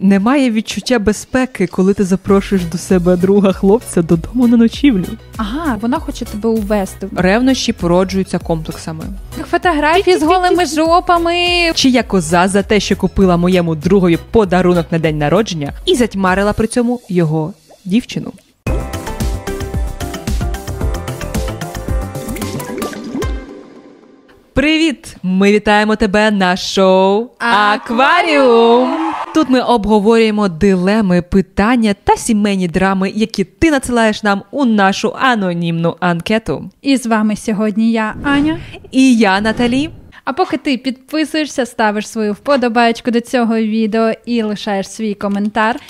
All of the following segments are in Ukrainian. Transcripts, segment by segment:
Немає відчуття безпеки, коли ти запрошуєш до себе друга хлопця додому на ночівлю. Ага, вона хоче тебе увести. Ревнощі породжуються комплексами. Фотографії з голими жопами. Чия коза за те, що купила моєму другові подарунок на день народження, і затьмарила при цьому його дівчину. Привіт! Ми вітаємо тебе на шоу Акваріум. Тут ми обговорюємо дилеми, питання та сімейні драми, які ти надсилаєш нам у нашу анонімну анкету. І з вами сьогодні я, Аня. І я, Наталі. А поки ти підписуєшся, ставиш свою вподобайку до цього відео і лишаєш свій коментар,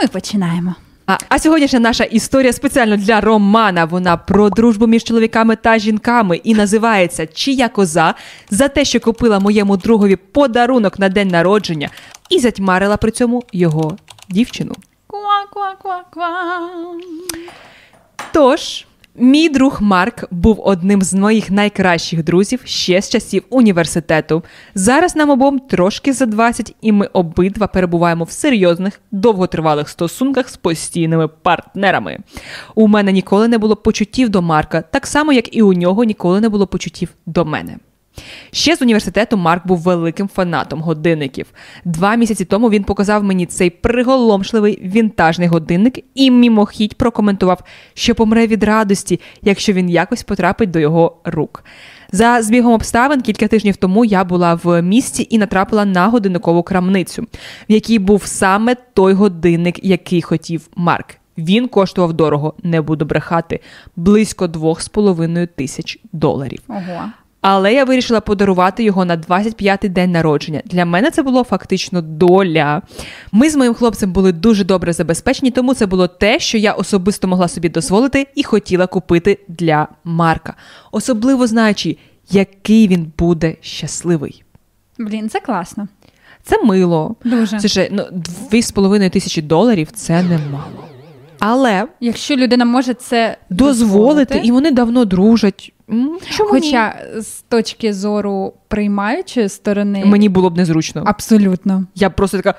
ми починаємо. А, а сьогоднішня наша історія спеціально для Романа. Вона про дружбу між чоловіками та жінками і називається Чия коза за те, що купила моєму другові подарунок на день народження і затьмарила при цьому його дівчину. Ква-ква-ква-ква. Тож, мій друг Марк був одним з моїх найкращих друзів ще з часів університету. Зараз нам обом трошки за 20, і ми обидва перебуваємо в серйозних, довготривалих стосунках з постійними партнерами. У мене ніколи не було почуттів до Марка, так само як і у нього ніколи не було почуттів до мене. Ще з університету Марк був великим фанатом годинників. Два місяці тому він показав мені цей приголомшливий вінтажний годинник і мімохідь прокоментував, що помре від радості, якщо він якось потрапить до його рук. За збігом обставин кілька тижнів тому я була в місті і натрапила на годинникову крамницю, в якій був саме той годинник, який хотів Марк. Він коштував дорого, не буду брехати, близько двох з половиною тисяч доларів. Ого. Але я вирішила подарувати його на 25-й день народження. Для мене це було фактично доля. Ми з моїм хлопцем були дуже добре забезпечені, тому це було те, що я особисто могла собі дозволити і хотіла купити для Марка, особливо знаючи, який він буде щасливий. Блін, це класно. Це мило. Дуже. Слушай, ну дві з половиною тисячі доларів це немало. Але Якщо людина може це дозволити, і вони давно дружать. Чому ні? З точки зору приймаючої сторони, мені було б незручно. абсолютно. Я просто така.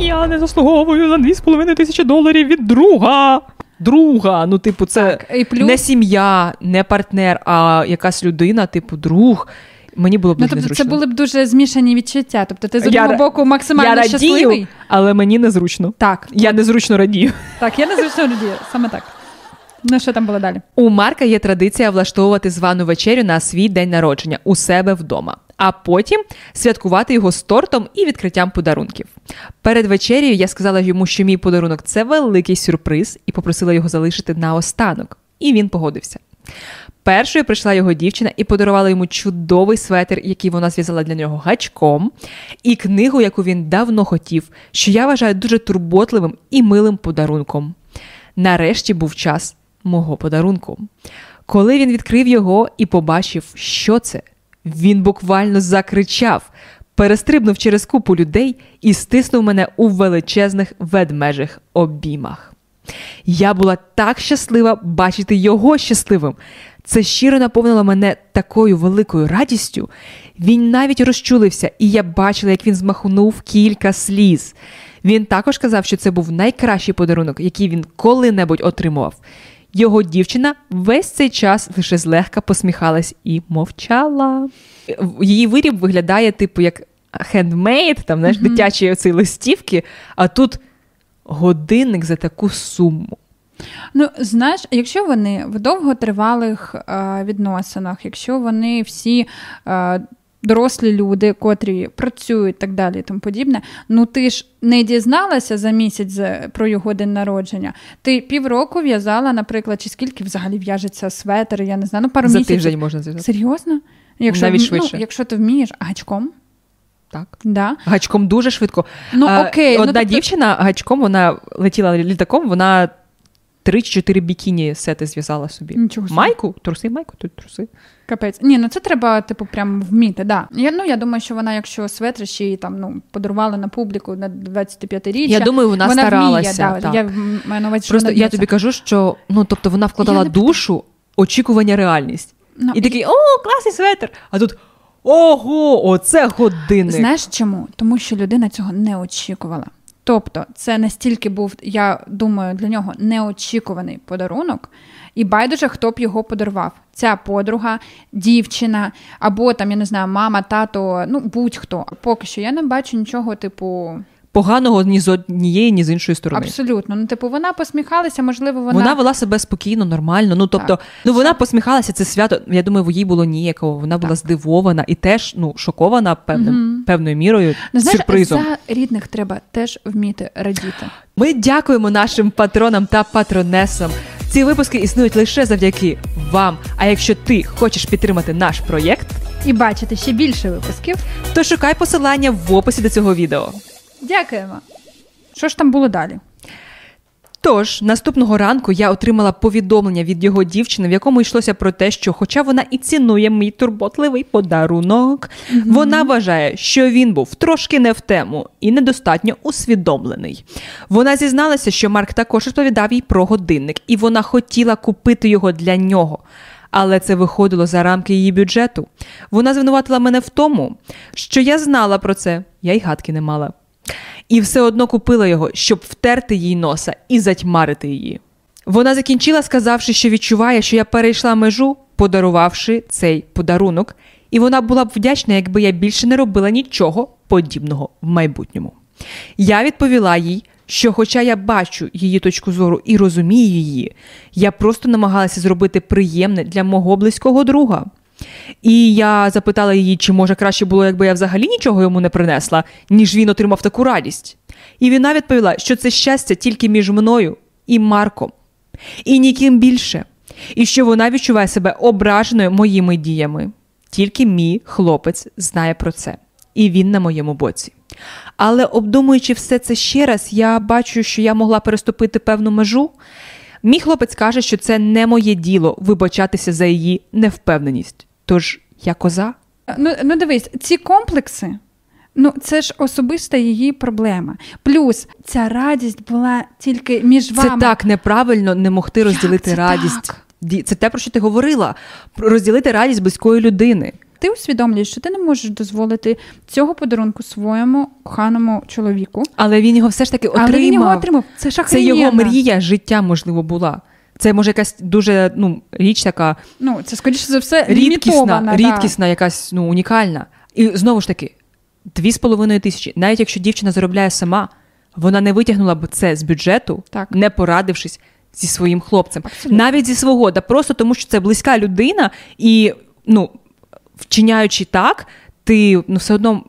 Я не заслуговую на 2,5 тисячі доларів від друга. Друга. Ну, типу, це Так, і плюс- не сім'я, не партнер, а якась людина, типу, друг. Мені було б Ну, тобто незручно. це були б дуже змішані відчуття. Тобто ти з одного ра- боку максимально я радію, щасливий. але мені незручно. Так, Я незручно радію. так, я незручно радію, саме так. Ну, що там було далі? У Марка є традиція влаштовувати звану вечерю на свій день народження у себе вдома, а потім святкувати його з тортом і відкриттям подарунків. Перед вечерею я сказала йому, що мій подарунок це великий сюрприз, і попросила його залишити на останок. І він погодився. Першою прийшла його дівчина і подарувала йому чудовий светр, який вона зв'язала для нього гачком, і книгу, яку він давно хотів, що я вважаю дуже турботливим і милим подарунком. Нарешті був час мого подарунку. Коли він відкрив його і побачив, що це, він буквально закричав, перестрибнув через купу людей і стиснув мене у величезних ведмежих обіймах. Я була так щаслива бачити його щасливим. Це щиро наповнило мене такою великою радістю. Він навіть розчулився, і я бачила, як він змахнув кілька сліз. Він також казав, що це був найкращий подарунок, який він коли-небудь отримував. Його дівчина весь цей час лише злегка посміхалась і мовчала. Її виріб виглядає, типу, як хендмейд, там знаєш, дитячі оці листівки, а тут годинник за таку суму. Ну, знаєш, якщо вони в довготривалих е, відносинах, якщо вони всі е, дорослі люди, котрі працюють так далі і тому подібне, ну ти ж не дізналася за місяць про його день народження. Ти півроку в'язала, наприклад, чи скільки взагалі в'яжеться светр, я не знаю, ну пару за місяців. тиждень можна зв'язати. Серйозно? Якщо, Навіть ну, якщо ти вмієш гачком, Так. да? Гачком дуже швидко. Ну, А, окей, ну, Одна тобто- дівчина гачком, вона летіла літаком, вона три чи чотири бікіні сети зв'язала собі. Нічого собі. Майку, труси, майку, тут труси. Капець. Ні, ну це треба, типу, прям вміти. Да. Я, ну, я думаю, що вона, якщо светр ще й там ну, подарувала на публіку на 25-річчя, Я думаю, вона, вона старалася. Вміє, да. так. Я маю на увазі, що Просто вона я тобі кажу, що ну тобто вона вкладала Я душу, очікування, реальність. Ну, і такий, о, класний светр. А тут ого, оце годинник. Знаєш чому? Тому що людина цього не очікувала. Тобто, це настільки був, я думаю, для нього неочікуваний подарунок, і байдуже, хто б його подарував. Ця подруга, дівчина, або там, я не знаю, мама, тато, ну будь-хто. Поки що я не бачу нічого, типу. Поганого ні з однієї, ні з іншої сторони. Абсолютно. Ну, типу, вона посміхалася, можливо, вона. Вона вела себе спокійно, нормально. Ну, тобто, Так. ну вона посміхалася, це свято. Я думаю, їй було ніяково. Вона була Так. здивована і теж ну, шокована певним, Мгм. певною мірою Ну, знаєш, сюрпризом. за рідних треба теж вміти радіти. Ми дякуємо нашим патронам та патронесам. Ці випуски існують лише завдяки вам. А якщо ти хочеш підтримати наш проєкт, І бачити ще більше випусків. то шукай посилання в описі до цього відео. Дякуємо. Що ж там було далі? Тож наступного ранку я отримала повідомлення від його дівчини, в якому йшлося про те, що, хоча вона і цінує мій турботливий подарунок, вона вважає, що він був трошки не в тему і недостатньо усвідомлений. Вона зізналася, що Марк також розповідав їй про годинник, і вона хотіла купити його для нього. Але це виходило за рамки її бюджету. Вона звинуватила мене в тому, що я знала про це, я й гадки не мала. І все одно купила його, щоб втерти їй носа і затьмарити її. Вона закінчила, сказавши, що відчуває, що я перейшла межу, подарувавши цей подарунок, і вона була б вдячна, якби я більше не робила нічого подібного в майбутньому. Я відповіла їй, що, хоча я бачу її точку зору і розумію її, я просто намагалася зробити приємне для мого близького друга. І я запитала її, чи може краще було, якби я взагалі нічого йому не принесла, ніж він отримав таку радість. І вона відповіла, що це щастя тільки між мною і Марком, і ніким більше, і що вона відчуває себе ображеною моїми діями. Тільки мій хлопець знає про це, і він на моєму боці. Але обдумуючи все це ще раз, я бачу, що я могла переступити певну межу. Мій хлопець каже, що це не моє діло вибачатися за її невпевненість. Тож я коза. Ну, ну дивись, ці комплекси. Ну, це ж особиста її проблема. Плюс ця радість була тільки між Це вами. так неправильно не могти розділити це радість. так? Це те, про що ти говорила. Розділити радість близької людини. Ти усвідомлюєш, що ти не можеш дозволити цього подарунку своєму коханому чоловіку. Але він його все ж таки отримав. Але він його отримав. Це ж Це його мрія життя, можливо, була. Це може якась дуже ну, річ така Ну, це скоріше за все рідкісна, лімітована, да. якась ну, унікальна. І знову ж таки, дві з половиною тисячі. Навіть якщо дівчина заробляє сама, вона не витягнула б це з бюджету, Так. не порадившись зі своїм хлопцем. Абсолютно. Навіть зі свого, да просто тому, що це близька людина, і ну, вчиняючи так, ти ну, все одно.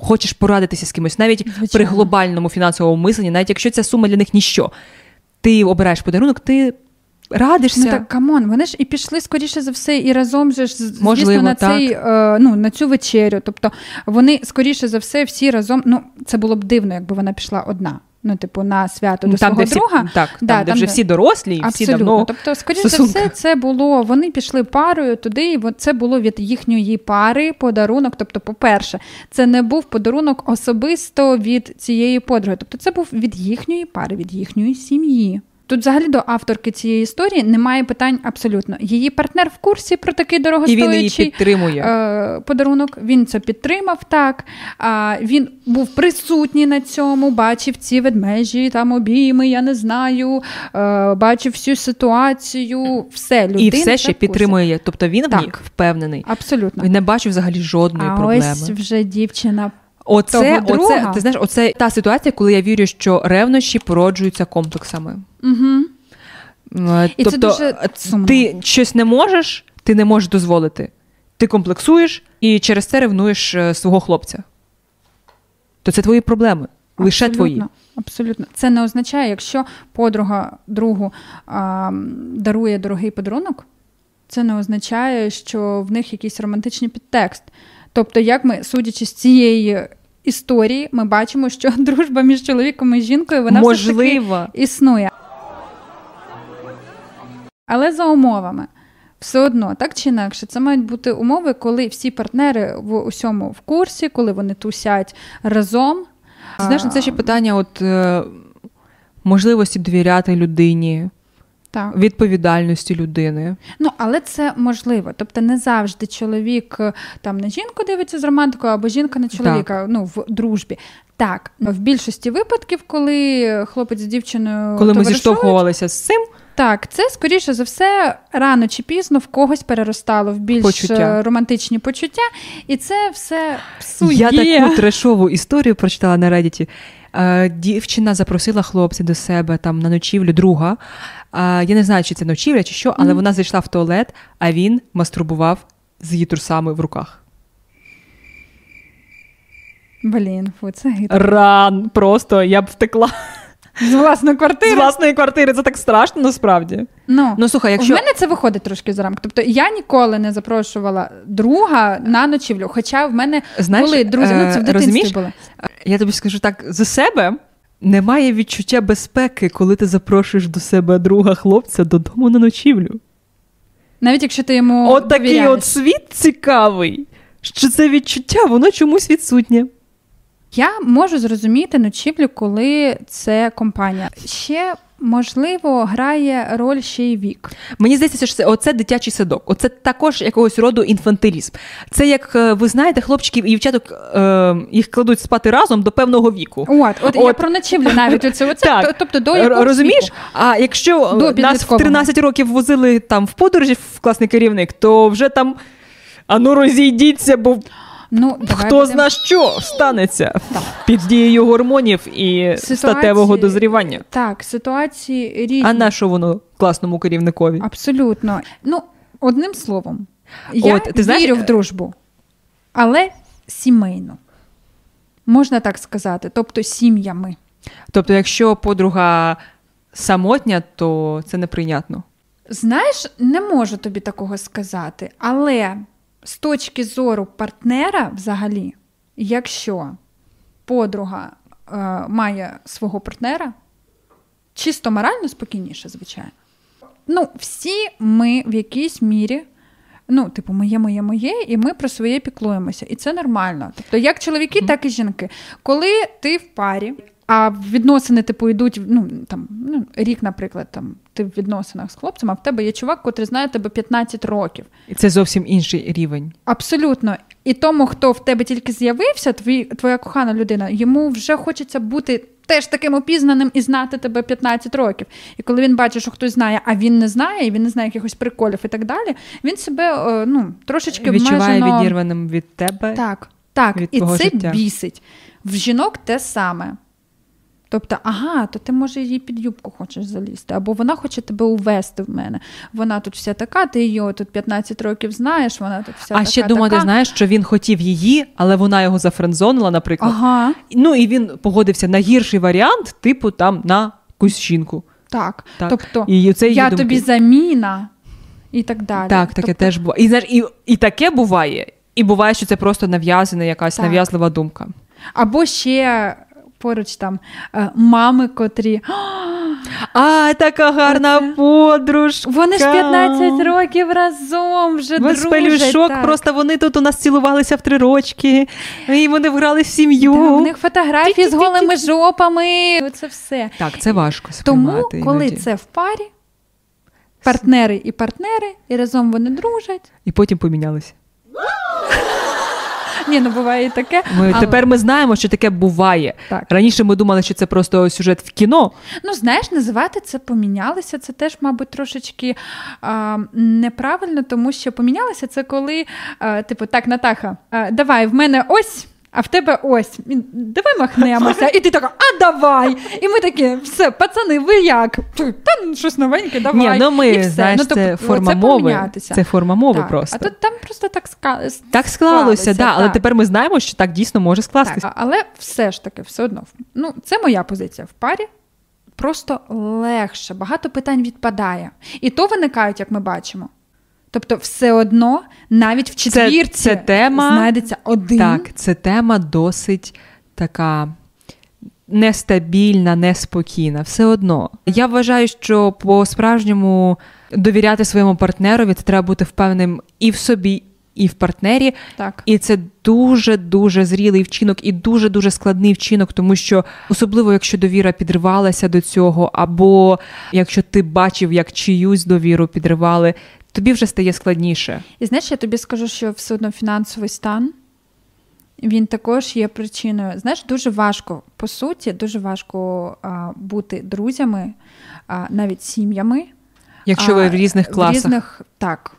Хочеш порадитися з кимось, навіть при глобальному фінансовому мисленні, навіть якщо ця сума для них ніщо, ти обираєш подарунок, ти радишся. Ну так come on, вони ж і пішли скоріше за все, і разом же ж звісно, Можливо, на цей е, ну на цю вечерю. Тобто вони скоріше за все всі разом. Ну це було б дивно, якби вона пішла одна. Ну, типу, на свято до Ну, там, свого де всі, друга. так, Да, там, де вже де- всі дорослі, і всі давно. Тобто, скоріше за все, це було. Вони пішли парою туди, і це було від їхньої пари подарунок. Тобто, по-перше, це не був подарунок особисто від цієї подруги. Тобто, це був від їхньої пари, від їхньої сім'ї. Тут взагалі до авторки цієї історії немає питань абсолютно. Її партнер в курсі про такий І він її підтримує. е, подарунок. Він це підтримав так. А, він був присутній на цьому, бачив ці ведмежі, там обійми, я не знаю, е, бачив всю ситуацію. Все, людина і все ще підтримує. Тобто він в ній впевнений. Абсолютно. Він не бачив взагалі жодної а проблеми. ось вже дівчина. Оце, того оце, ти знаєш, оце та ситуація, коли я вірю, що ревнощі породжуються комплексами. Угу. І це тобто, дуже е, сумно. ти щось не можеш, ти не можеш дозволити. Ти комплексуєш і через це ревнуєш е, свого хлопця. То це твої проблеми. Лише Абсолютно, твої. Абсолютно. Це не означає, якщо подруга другу а, дарує дорогий подарунок, це не означає, що в них якийсь романтичний підтекст. Тобто, як ми, судячи з цієї історії, ми бачимо, що дружба між чоловіком і жінкою вона все ж таки Можливо. існує. Але за умовами. Все одно, так чи інакше, це мають бути умови, коли всі партнери в усьому в курсі, коли вони тусять разом. Знаєш, це ще питання от, е, можливості довіряти людині, Так. відповідальності людини. Ну, але це можливо. Тобто не завжди чоловік е, там на жінку дивиться з романтикою, або жінка на чоловіка ну, в дружбі. Так, в більшості випадків, коли хлопець з дівчиною коли ми зіштовхувалися з цим. Так, це скоріше за все рано чи пізно в когось переростало в більш почуття. романтичні почуття, і це все псує. Я таку трешову історію прочитала на Reddit. Е, дівчина запросила хлопця до себе там на ночівлю друга. Е, я не знаю, чи це ночівля, чи що, але mm-hmm. вона зайшла в туалет, а він мастурбував з її трусами в руках. Блін, фу, це гидко. Ран, просто я б втекла. З власної квартири. З власної квартири це так страшно, насправді. Ну, ну слухай, якщо... У мене це виходить трошки з рамки. Тобто я ніколи не запрошувала друга на ночівлю. Хоча в мене Знаєш, були друзі, ну це в е, дитинстві розумієш? були. Я тобі скажу так: за себе немає відчуття безпеки, коли ти запрошуєш до себе друга хлопця додому на ночівлю. Навіть якщо ти йому. От такий от світ цікавий, що це відчуття, воно чомусь відсутнє. Я можу зрозуміти ночівлю, коли це компанія. Ще можливо грає роль ще й вік. Мені здається, що це оце дитячий садок. Оце також якогось роду інфантилізм. Це як е, ви знаєте, хлопчиків і дівчаток е, їх кладуть спати разом до певного віку. От, от, от. я про ночівлю навіть оце, оце так. тобто до якогось розумієш. Віку. А якщо до нас в 13 років возили там в подорожі в класний керівник, то вже там ану розійдіться, бо. Ну, Хто будем... зна що станеться так. під дією гормонів і ситуації... статевого дозрівання? Так, ситуації різні. А на що воно класному керівникові? Абсолютно. Ну, одним словом, я От, ти знаєш... вірю в дружбу, але сімейно. Можна так сказати, тобто сім'ями. Тобто, якщо подруга самотня, то це неприйнятно. Знаєш, не можу тобі такого сказати, але з точки зору партнера, взагалі, якщо подруга е, має свого партнера, чисто морально спокійніше, звичайно. Ну, всі ми в якійсь мірі. Ну, типу, моє, моє, моє, і ми про своє піклуємося. І це нормально. Тобто, як чоловіки, так і жінки. Коли ти в парі, а відносини, типу, йдуть ну, там, ну, рік, наприклад, там, ти в відносинах з хлопцем, а в тебе є чувак, котрий знає тебе 15 років. І це зовсім інший рівень. Абсолютно. І тому, хто в тебе тільки з'явився, твій, твоя кохана людина, йому вже хочеться бути теж таким опізнаним і знати тебе 15 років. І коли він бачить, що хтось знає, а він не знає, і він не знає якихось приколів і так далі, він себе е, ну, трошечки відчуває обмежено... відірваним від тебе. Так, так. Від і це життя. бісить. В жінок те саме. Тобто, ага, то ти може її під юбку хочеш залізти, або вона хоче тебе увести в мене. Вона тут вся така, ти її тут 15 років знаєш, вона тут вся а така. А ще думати, така. знаєш, що він хотів її, але вона його зафрендзонила, наприклад. Ага. Ну і він погодився на гірший варіант, типу там на якусь жінку. Так. так. Тобто і це я думки. тобі заміна і так далі. Так, таке тобто... теж буває. І знаєш, і, і таке буває, і буває, що це просто нав'язана якась так. нав'язлива думка. Або ще поруч там е, мами, котрі. А, така гарна Оце. подружка. Вони ж 15 років разом вже Без пелюшок, просто вони тут у нас цілувалися в три рочки, і вони вграли в сім'ю. Да, у них фотографії з голими жопами. Це все. Так, це важко. Тому, коли іноді. це в парі, партнери і партнери, і разом вони дружать. І потім помінялися. Ні, ну буває і таке. Ми, але... Тепер ми знаємо, що таке буває. Так. Раніше ми думали, що це просто сюжет в кіно. Ну, знаєш, називати це помінялися. Це теж, мабуть, трошечки а, неправильно, тому що помінялися це коли, а, типу, так, Натаха, а, давай, в мене ось. А в тебе ось, давай махнемося. І ти така, а давай! І ми такі, все, пацани, ви як? Та ну, щось новеньке, давай. Ні, ну ми, і все. знаєш, ну, тобто, це форма це мови. Це форма мови так. просто. А тут там просто так ска... Так склалося, да, але тепер ми знаємо, що так дійсно може скластися. Так, Але все ж таки, все одно. Ну, Це моя позиція в парі. Просто легше, багато питань відпадає. І то виникають, як ми бачимо. Тобто, все одно навіть в четвірці це, це тема, знайдеться один. Так, це тема досить така нестабільна, неспокійна. Все одно. Я вважаю, що по-справжньому довіряти своєму партнерові це треба бути впевненим і в собі. І в партнері, так і це дуже дуже зрілий вчинок, і дуже дуже складний вчинок, тому що особливо якщо довіра підривалася до цього, або якщо ти бачив, як чиюсь довіру підривали, тобі вже стає складніше. І знаєш, я тобі скажу, що все одно фінансовий стан він також є причиною. Знаєш, дуже важко, по суті, дуже важко а, бути друзями, а, навіть сім'ями. Якщо ви в різних класах. В різних, Так.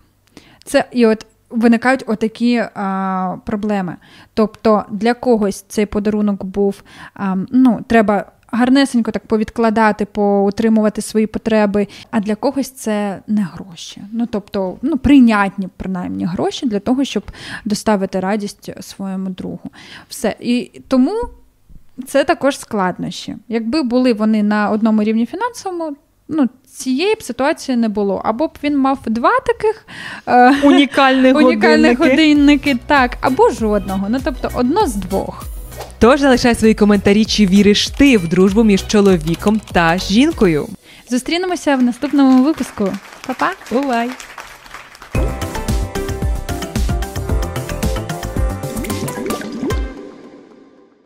Це і от виникають отакі а, проблеми. Тобто для когось цей подарунок був а, ну, треба. Гарнесенько так повідкладати, поутримувати свої потреби, а для когось це не гроші. Ну тобто, ну прийнятні принаймні гроші для того, щоб доставити радість своєму другу. Все. І тому це також складнощі. Якби були вони на одному рівні фінансовому, ну цієї б ситуації не було. Або б він мав два таких е, унікальних, унікальних годинники, так, або жодного. Ну тобто одно з двох. Тож залишай свої коментарі, чи віриш ти в дружбу між чоловіком та жінкою. Зустрінемося в наступному випуску. Па-па! Бувай!